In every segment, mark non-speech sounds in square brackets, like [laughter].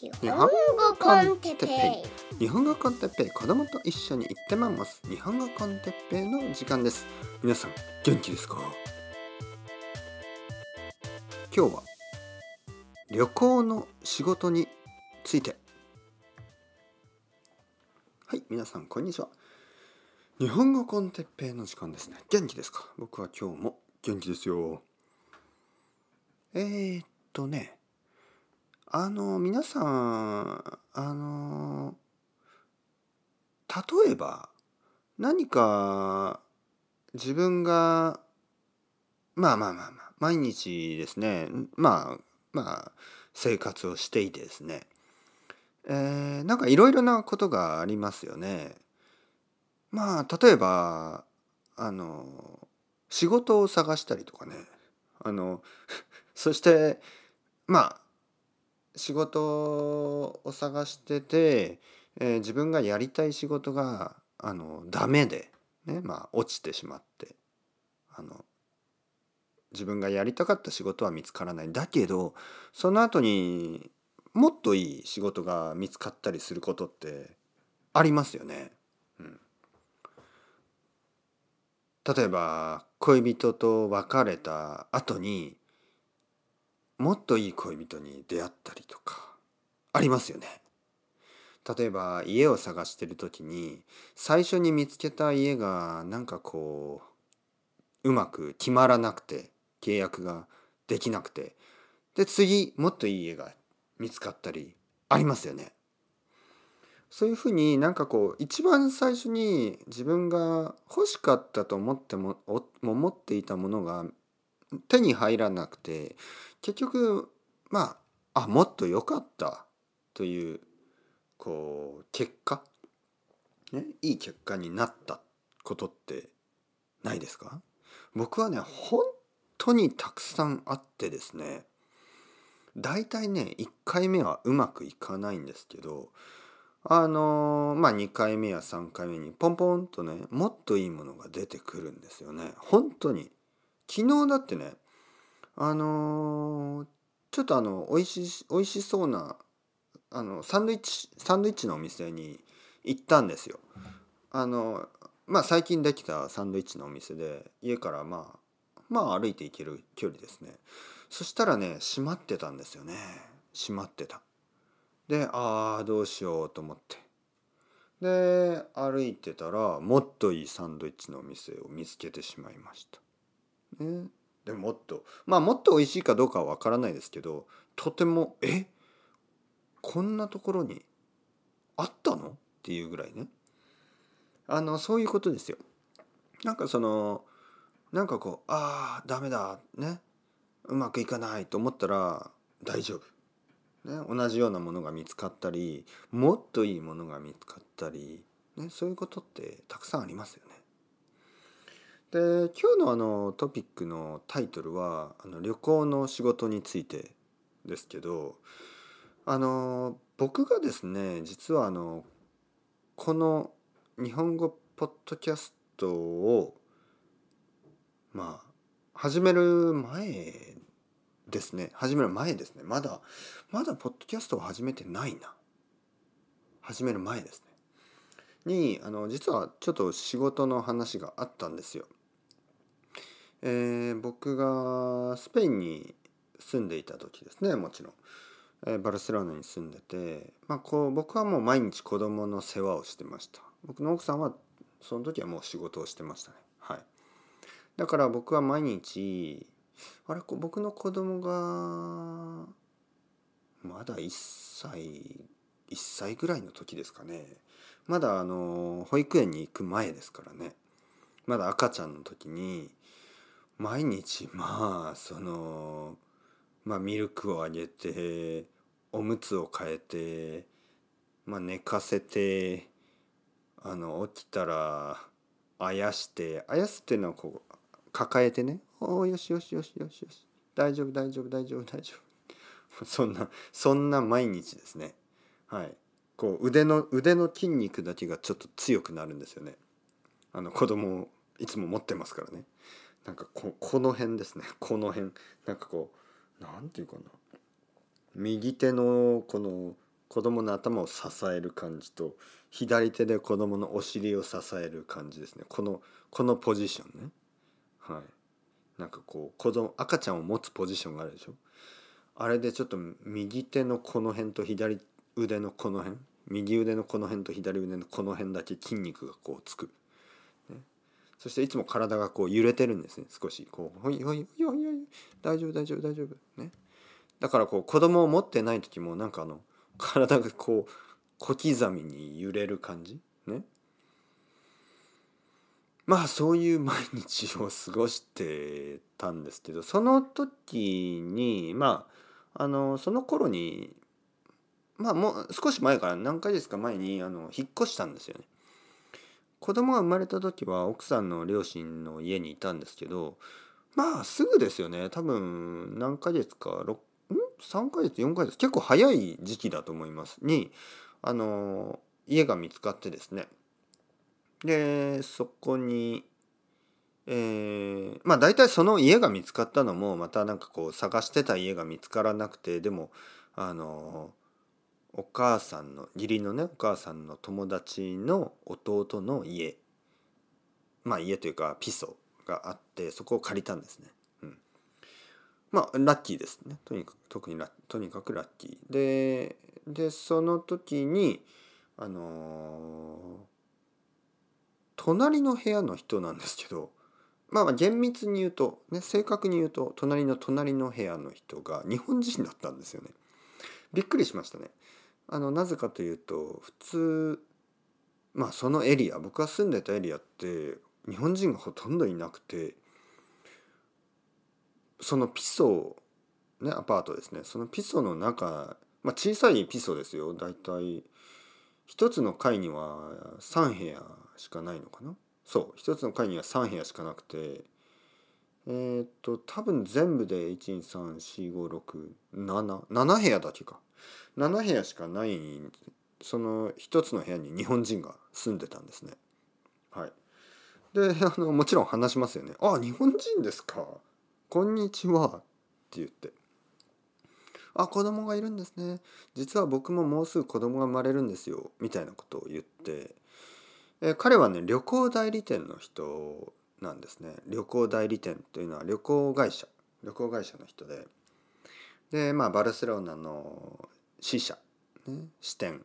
日本語コンテッペイ。日本語コンテッペイ。子供と一緒に行ってます。日本語コンテッペイの時間です。皆さん元気ですか？今日は旅行の仕事について。はい皆さんこんにちは。日本語コンテッペイの時間ですね。元気ですか？僕は今日も元気ですよ。えー、っとね。あの皆さんあの例えば何か自分がまあまあまあまあ毎日ですねまあまあ生活をしていてですねえー、なんかいろいろなことがありますよね。まあ例えばあの仕事を探したりとかねあの [laughs] そしてまあ仕事を探してて、えー、自分がやりたい仕事があのダメで、ねまあ、落ちてしまってあの自分がやりたかった仕事は見つからないだけどその後にもっといい仕事が見つかったりすることってありますよね。うん、例えば恋人と別れた後にもっといい恋人に出会ったりとかありますよね。例えば家を探してる時に最初に見つけた家がなんかこううまく決まらなくて契約ができなくてで次もっといい家が見つかったりありますよね。そういうふうになんかこう一番最初に自分が欲しかったと思っても思っていたものが手に入らなくて結局まああもっと良かったというこう結果、ね、いい結果になったことってないですか？僕はね本当にたくさんあってですね大体ね1回目はうまくいかないんですけどあのー、まあ2回目や3回目にポンポンとねもっといいものが出てくるんですよね。本当に昨日だってねあのー、ちょっとあの美味し美味しそうなあのサンドイッチサンドイッチのお店に行ったんですよ。あのまあ最近できたサンドイッチのお店で家からまあまあ歩いて行ける距離ですね。そしたらね閉まってたんですよね。閉まってた。でああどうしようと思って。で歩いてたらもっといいサンドイッチのお店を見つけてしまいました。ね、でもっとまあもっと美味しいかどうかは分からないですけどとてもえこんなところにあったの？っていうぐらいね。あのそういうことですよ。なんかそのなんかこうああダメだね。うまくいかないと思ったら大丈夫、ね、同じようなものが見つかったりもっといいものが見つかったり、ね、そういうことってたくさんありますよね。で今日のあのトピックのタイトルはあの旅行の仕事についてですけどあの僕がですね実はあのこの日本語ポッドキャストをまあ始める前ですね。始める前ですね。まだまだポッドキャストを始めてないな。始める前ですね。にあの実はちょっと仕事の話があったんですよ。えー、僕がスペインに住んでいた時ですねもちろん、えー、バルセロナに住んでて、まあ、こう僕はもう毎日子供の世話をしてました。僕の奥さんはその時はもう仕事をしてましたね。はい。だから僕は毎日あれ僕の子供がまだ1歳1歳ぐらいの時ですかね。まだあの保育園に行く前ですからね。まだ赤ちゃんの時に毎日まあそのまあミルクをあげておむつを変えてまあ寝かせてあの起きたらあやしてあやすっていうのはこう抱えてね「おおよしよしよしよしよし。大丈夫大丈夫大丈夫大丈夫」そんなそんな毎日ですね。はい。こう腕の腕の筋肉だけがちょっと強くなるんですよね。あの子供をいつも持ってますからね。なんかここの辺ですね。[laughs] この辺。なんかこう何て言うかな。右手のこの子供の頭を支える感じと左手で子供のお尻を支える感じですね。このこのポジションね。はい。なんかこう子供赤ちゃんを持つポジションがあるでしょ。あれでちょっと右手のこの辺と左腕のこの辺。右腕のこの辺と左腕のこの辺だけ筋肉がこうつく、そしていつも体がこう揺れてるんですね。少しこう「ほいほいほいほい大丈夫大丈夫大丈夫」ね。だからこう子供を持ってない時もなんかあの体がこう小刻みに揺れる感じ？ね。まあそういう毎日を過ごしてたんですけどその時にまああのその頃にまあもう少し前から何回ですか前にあの引っ越したんですよね。子供が生まれた時は奥さんの両親の家にいたんですけどまあすぐですよね。多分何ヶ月か6ん？3ヶ月4ヶ月結構早い時期だと思います。にあの家が見つかってですね。でそこにえー、まあ大体その家が見つかったのもまたなんかこう探してた家が見つからなくてでもあのお母さんの義理のねお母さんの友達の弟の家まあ家というかピソがあってそこを借りたんですね。うん、まあラッキーですねとにかく特にラとにかくラッキーででその時にあのー、隣の部屋の人なんですけどまあ厳密に言うと、ね、正確に言うと隣の隣の部屋の人が日本人だったんですよね。びっくりしましたね。あのなぜかというと普通まあそのエリア僕が住んでたエリアって日本人がほとんどいなくてそのピソねアパートですね。そのピソの中、まあ、小さいピソですよ。大体一つの階には3部屋しかないのかな。そう一つの階には3部屋しかなくてえー、っと多分全部で123、45、677部屋だけか。7部屋しかないその一つの部屋に日本人が住んでたんですね。はい、であのもちろん話しますよね「あ日本人ですか。こんにちは」って言って「あ子供がいるんですね。実は僕ももうすぐ子供が生まれるんですよ」みたいなことを言って。え彼はね旅行代理店の人なんですね。旅行代理店というのは旅行会社。旅行会社の人で。でまあバルセロナの支社、ね、支店。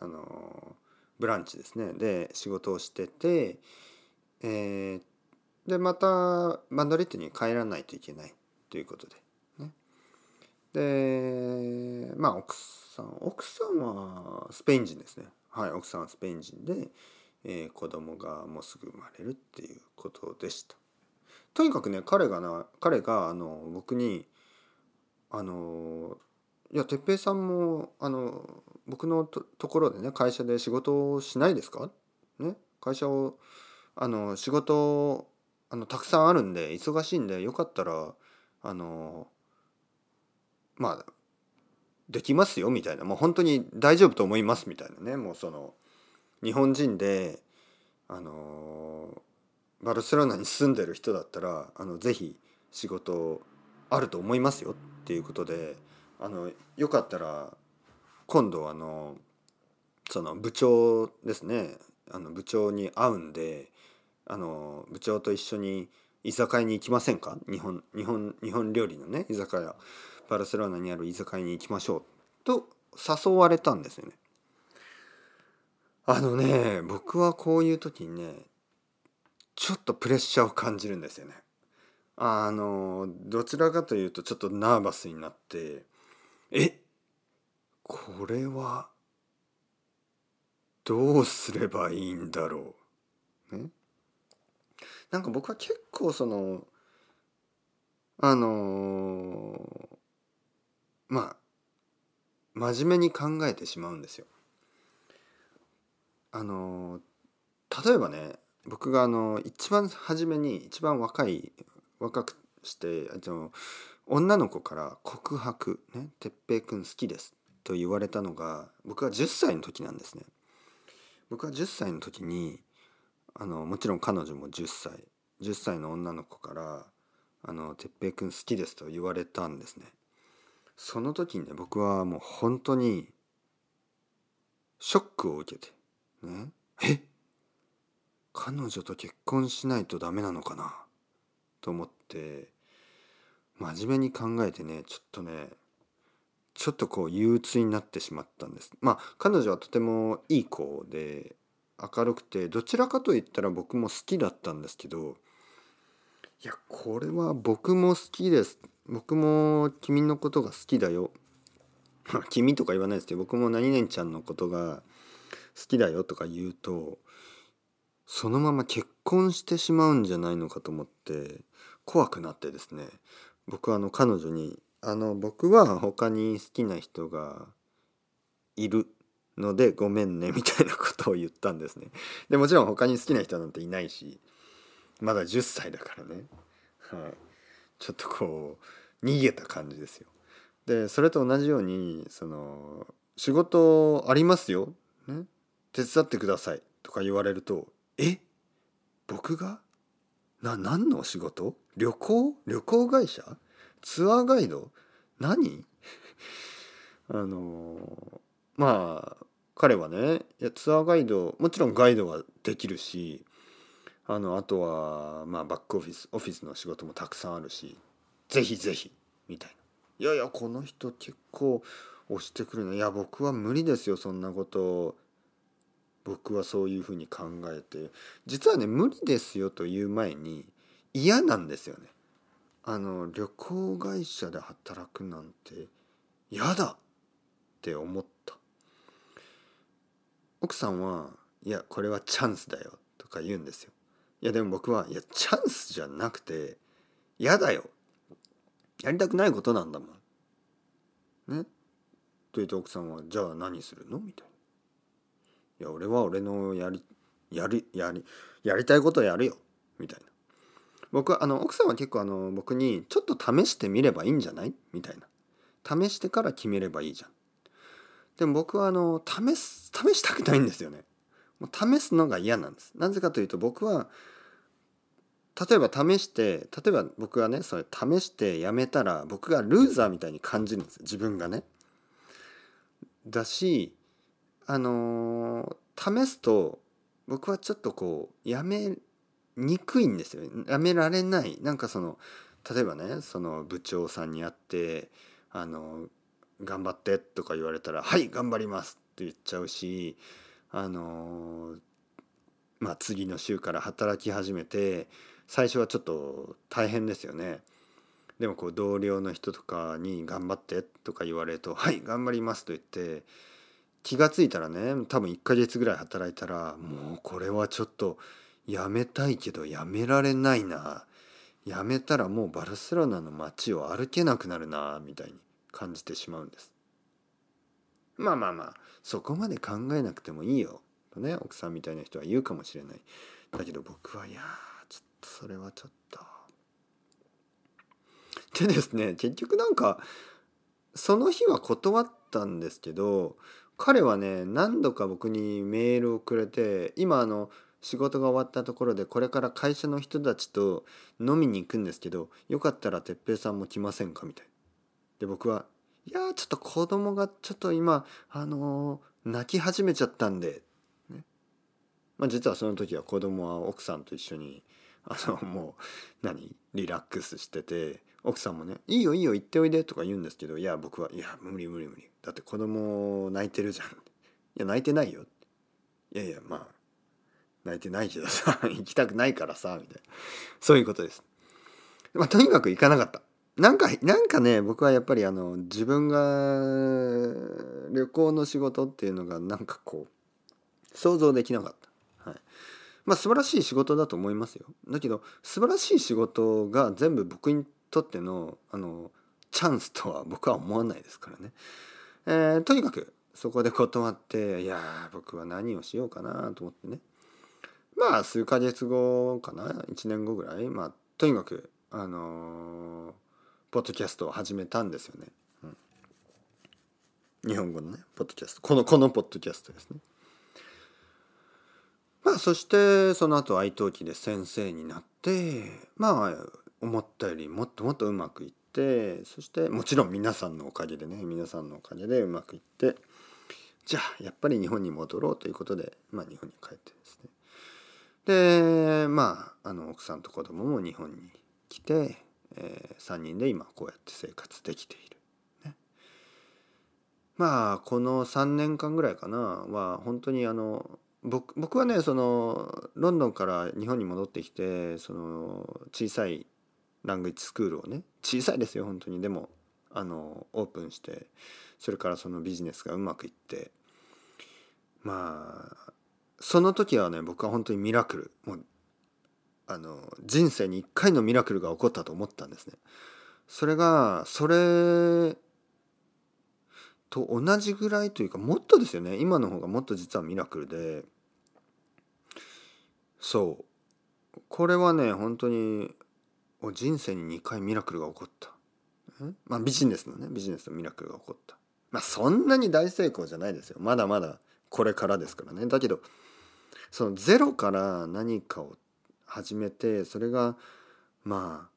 あのブランチですね。で仕事をしてて、えー、でまたマドリッドに帰らないといけないということで、ね、でまあ奥さん。奥さんはスペイン人ですね。はい奥さんはスペイン人で、えー、子供がもうすぐ生まれるっていうことでした。とにかくね彼がな彼があの僕にあのいや哲平さんもあの僕のとところでね会社で仕事をしないですか？ね？会社をあの仕事あのたくさんあるんで忙しいんでよかったらあのまあできますよみたいな。もう本当に大丈夫と思いますみたいなね。もうその日本人であのバルセロナに住んでる人だったらあのぜひ仕事あると思いますよっていうことで。あのよかったら今度あのその部長ですねあの部長に会うんであの部長と一緒に居酒屋に行きませんか？日本日本日本料理のね居酒屋バルセロナにある居酒屋に行きましょうと誘われたんですよね。あのね僕はこういう時にねちょっとプレッシャーを感じるんですよね。あのどちらかというとちょっとナーバスになってえこれはどうすればいいんだろう？ね、なんか僕は結構そのあの、まあ真面目に考えてしまうんですよ。あの、例えばね僕があの一番初めに一番若い若くしてあの女の子から告白「ね哲平くん好きです」と言われたのが僕は10歳の時なんですね。僕は10歳の時にあのもちろん彼女も10歳10歳の女の子から「あの哲平くん好きです」と言われたんですね。その時にね僕はもう本当にショックを受けてねえ？彼女と結婚しないとダメなのかな？と思って真面目に考えてねちょっとねちょっとこう憂鬱になってしまったんです。まあ彼女はとてもいい子で明るくてどちらかといったら僕も好きだったんですけどいやこれは僕も好きです。僕も君のことが好きだよ。君とか言わないですけど僕も何々ちゃんのことが好きだよとか言うとそのまま結婚してしまうんじゃないのかと思って怖くなってですね。僕はあの彼女にあの僕は他に好きな人がいるのでごめんねみたいなことを言ったんですね。でもちろん他に好きな人なんていないしまだ10歳だからね、はい、ちょっとこう逃げた感じですよ。でそれと同じようにその仕事ありますよ、ね、手伝ってください。とか言われるとえ？僕が？な何のお仕事？旅行？旅行会社？ツアーガイド？何？[laughs] あのまあ彼はねいやツアーガイドもちろんガイドはできるしあのあとはまあバックオフィスオフィスの仕事もたくさんあるしぜひぜひみたいな。いやいやこの人結構押してくるの。いや僕は無理ですよそんなこと。僕はそういうふうに考えて。実はね無理ですよという前に嫌なんですよね。あの旅行会社で働くなんて嫌だ！って思った。奥さんはいやこれはチャンスだよとか言うんですよ。いやでも僕はいやチャンスじゃなくて嫌だよ。やりたくないことなんだもん。ね？と言って奥さんはじゃあ何するの？みたいな。いや俺は俺のやりやりやりやりたいことやるよ。みたいな。僕はあの奥さんは結構あの僕にちょっと試してみればいいんじゃない？みたいな。試してから決めればいいじゃん。でも僕はあの試す試したくないんですよね。もう試すのが嫌なんです。なぜかというと僕は例えば試して例えば僕がねそれ試してやめたら僕がルーザーみたいに感じるんです自分がね。だしあのー、試すと僕はちょっとこうやめにくいんですよやめられないなんかその例えばねその部長さんに会ってあの頑張ってとか言われたらはい頑張りますって言っちゃうしあのまあ次の週から働き始めて最初はちょっと大変ですよね。でもこう同僚の人とかに「頑張って」とか言われると「はい頑張ります」と言って気が付いたらね多分1ヶ月ぐらい働いたらもうこれはちょっとやめたいけどやめられないな。やめたらもうバルセロナの街を歩けなくなるなみたいに感じてしまうんです。まあまあまあそこまで考えなくてもいいよとね奥さんみたいな人は言うかもしれない。だけど僕はいやちょっとそれはちょっと。でですね結局なんかその日は断ったんですけど彼はね何度か僕にメールをくれて今あの仕事が終わったところでこれから会社の人たちと飲みに行くんですけどよかったら哲平さんも来ませんかみたいで僕はいやちょっと子供がちょっと今あのー、泣き始めちゃったんで、ね。まあ、実はその時は子供は奥さんと一緒にあのもう何？リラックスしてて奥さんもね「いいよいいよ行っておいで」とか言うんですけどいや僕は「いや無理無理無理だって子供泣いてるじゃん」いや泣いてないよ」いやいやまあ泣いてないけどさ [laughs] 行きたくないからさみたいなそういうことです。まあ、とにかく行かなかった。なんかなんかね僕はやっぱりあの自分が旅行の仕事っていうのがなんかこう想像できなかった。はい、まあ素晴らしい仕事だと思いますよ。だけど素晴らしい仕事が全部僕にとってのあのチャンスとは僕は思わないですからね。えー、とにかくそこで断っていや僕は何をしようかなと思ってね。まあ数ヶ月後かな1年後ぐらいまあとにかくあのー、ポッドキャストを始めたんですよね、うん、日本語のねポッドキャスト。このこのポッドキャストですね。まあそしてその後愛登記で先生になってまあ思ったよりもっともっとうまくいってそしてもちろん皆さんのおかげでね皆さんのおかげでうまくいってじゃあやっぱり日本に戻ろうということで、まあ、日本に帰ってですねでまああの奥さんと子供も日本に来て、えー、3人で今こうやって生活できている。ね、まあこの3年間ぐらいかなは本当にあの僕僕はねそのロンドンから日本に戻ってきてその小さいラングイッチスクールをね小さいですよ本当に。でもあのオープンしてそれからそのビジネスがうまくいってまあその時はね僕は本当にミラクルもうあの人生に一回のミラクルが起こったと思ったんですね。それがそれと同じぐらいというかもっとですよね。今の方がもっと実はミラクルで。そう。これはね本当に人生に2回ミラクルが起こった。まあビジネスのねビジネスのミラクルが起こった。まあそんなに大成功じゃないですよ。まだまだこれからですからね。だけどそのゼロから何かを始めてそれがま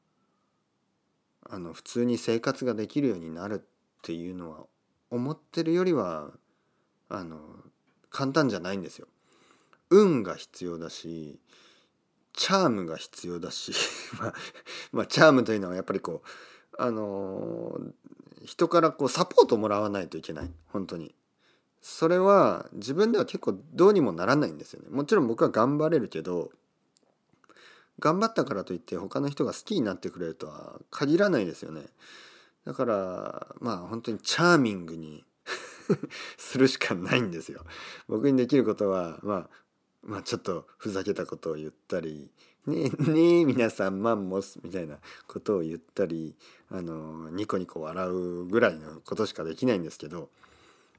ああの普通に生活ができるようになるっていうのは思ってるよりはあの簡単じゃないんですよ。運が必要だしチャームが必要だし [laughs] まあ、チャームというのはやっぱりこうあの人からこうサポートもらわないといけない本当に。それは自分では結構どうにもならないんですよね。もちろん僕は頑張れるけど頑張ったからといって他の人が好きになってくれるとは限らないですよね。だからまあ本当にチャーミングに [laughs] するしかないんですよ。僕にできることはまあまあちょっとふざけたことを言ったり「ねえねえ皆さんマンモス」みたいなことを言ったりあのニコニコ笑うぐらいのことしかできないんですけど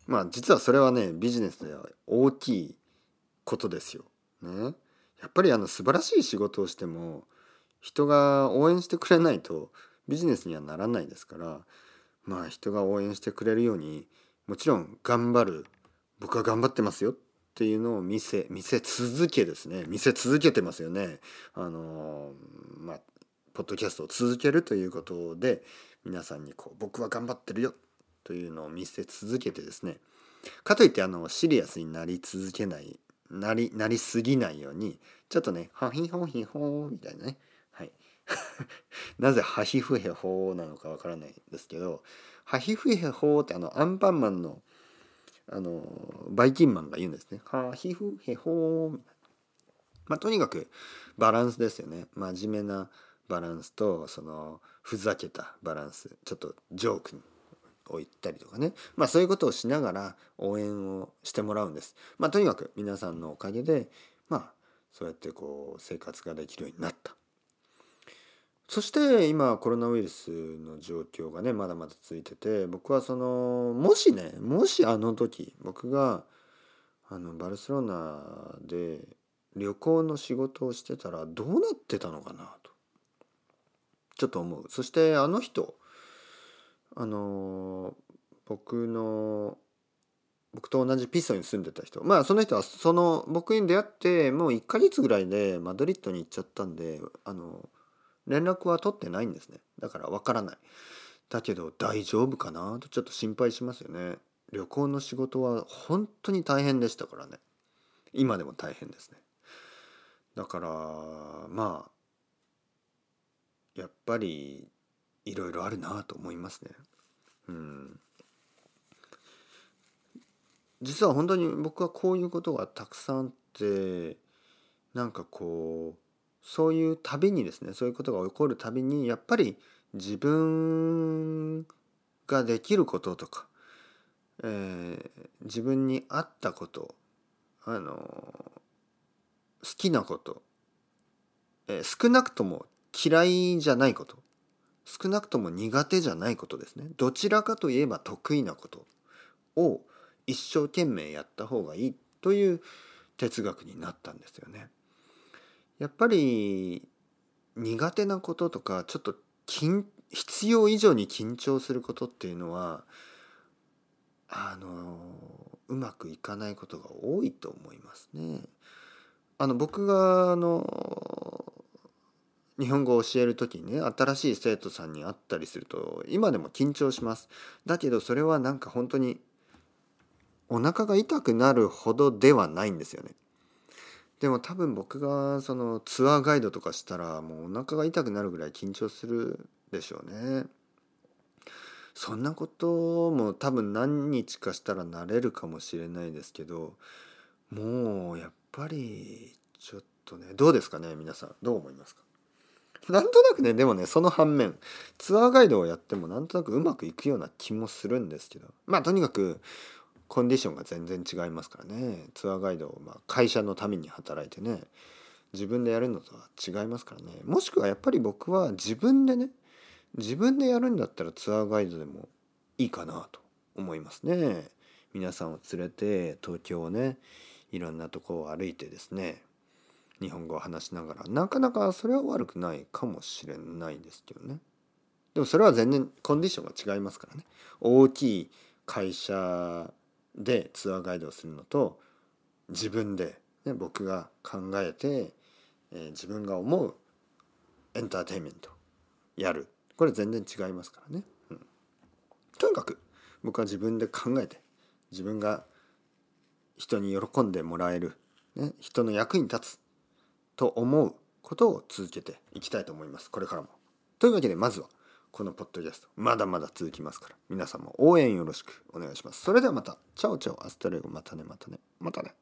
まあ実はそれはねビジネスでは大きいことですよ。ね。やっぱりあの素晴らしい仕事をしても人が応援してくれないとビジネスにはならないですからまあ人が応援してくれるようにもちろん頑張る僕は頑張ってますよっていうのを見せ見せ続けですね。見せ続けてますよね。あのまあポッドキャストを続けるということで皆さんにこう僕は頑張ってるよというのを見せ続けてですね。かといってあのシリアスになり続けないなりなりすぎないようにちょっとね「ハヒホヒホー」みたいなね。はい。[laughs] なぜ「ハヒフヘホー」なのかわからないんですけど「ハヒフヘホー」ってあのアンパンマンのあのバイキンマンが言うんですね。ハヒフヘホーみたいな。まあとにかくバランスですよね。真面目なバランスとそのふざけたバランスちょっとジョークにを言ったりとかねまあそういうことをしながら応援をしてもらうんです。まあとにかく皆さんのおかげでまあそうやってこう生活ができるようになった。そして今コロナウイルスの状況がねまだまだ続いてて僕はそのもしねもしあの時僕があのバルセロナで旅行の仕事をしてたらどうなってたのかなと。ちょっと思う。そしてあの人あの僕の僕と同じピソに住んでた人まあその人はその僕に出会ってもう1ヶ月ぐらいでマドリッドに行っちゃったんであの連絡は取ってないんですね。だからわからない。だけど大丈夫かなとちょっと心配しますよね。旅行の仕事は本当に大変でしたからね。今でも大変ですね。だからまあやっぱりいろいろあるなと思いますね。うん、実は本当に僕はこういうことがたくさんあってなんかこうそういうたびにですねそういうことが起こるたびにやっぱり自分ができることとか、えー、自分に合ったことあの好きなこと、えー、少なくとも嫌いじゃないこと少なくとも苦手じゃないことですねどちらかといえば得意なことを一生懸命やった方がいいという哲学になったんですよね。やっぱり苦手なこととかちょっと必要以上に緊張することっていうのはあのうまくいかないことが多いと思いますね。あの僕があの日本語を教える時にね新しい生徒さんに会ったりすると今でも緊張しますだけどそれはなんか本当にお腹が痛くなるほどではないんですよね。でも多分僕がそのツアーガイドとかしたらもうお腹が痛くなるぐらい緊張するでしょうね。そんなことも多分何日かしたら慣れるかもしれないですけどもうやっぱりちょっとねどうですかね皆さん。どう思いますか？なんとなくねでもねその反面ツアーガイドをやってもなんとなくうまくいくような気もするんですけど。まあとにかくコンディションが全然違いますからね。ツアーガイドをまあ会社のために働いてね自分でやるのとは違いますからね。もしくはやっぱり僕は自分でね自分でやるんだったらツアーガイドでもいいかなと思いますね。皆さんを連れて東京をねいろんなとこを歩いてですね日本語を話しながらなかなかそれは悪くないかもしれないですけどね。でもそれは全然コンディションが違いますからね。大きい会社でツアーガイドをするのと自分で、ね、僕が考えて、えー、自分が思うエンターテインメントやる。これ全然違いますからね、うん、とにかく僕は自分で考えて自分が人に喜んでもらえる、ね、人の役に立つと思うことを続けていきたいと思います。これからも。というわけでまずはこのポッドキャストまだまだ続きますから皆さんも応援よろしくお願いします。それではまた ciao ciao hasta luego またねまたねまたね。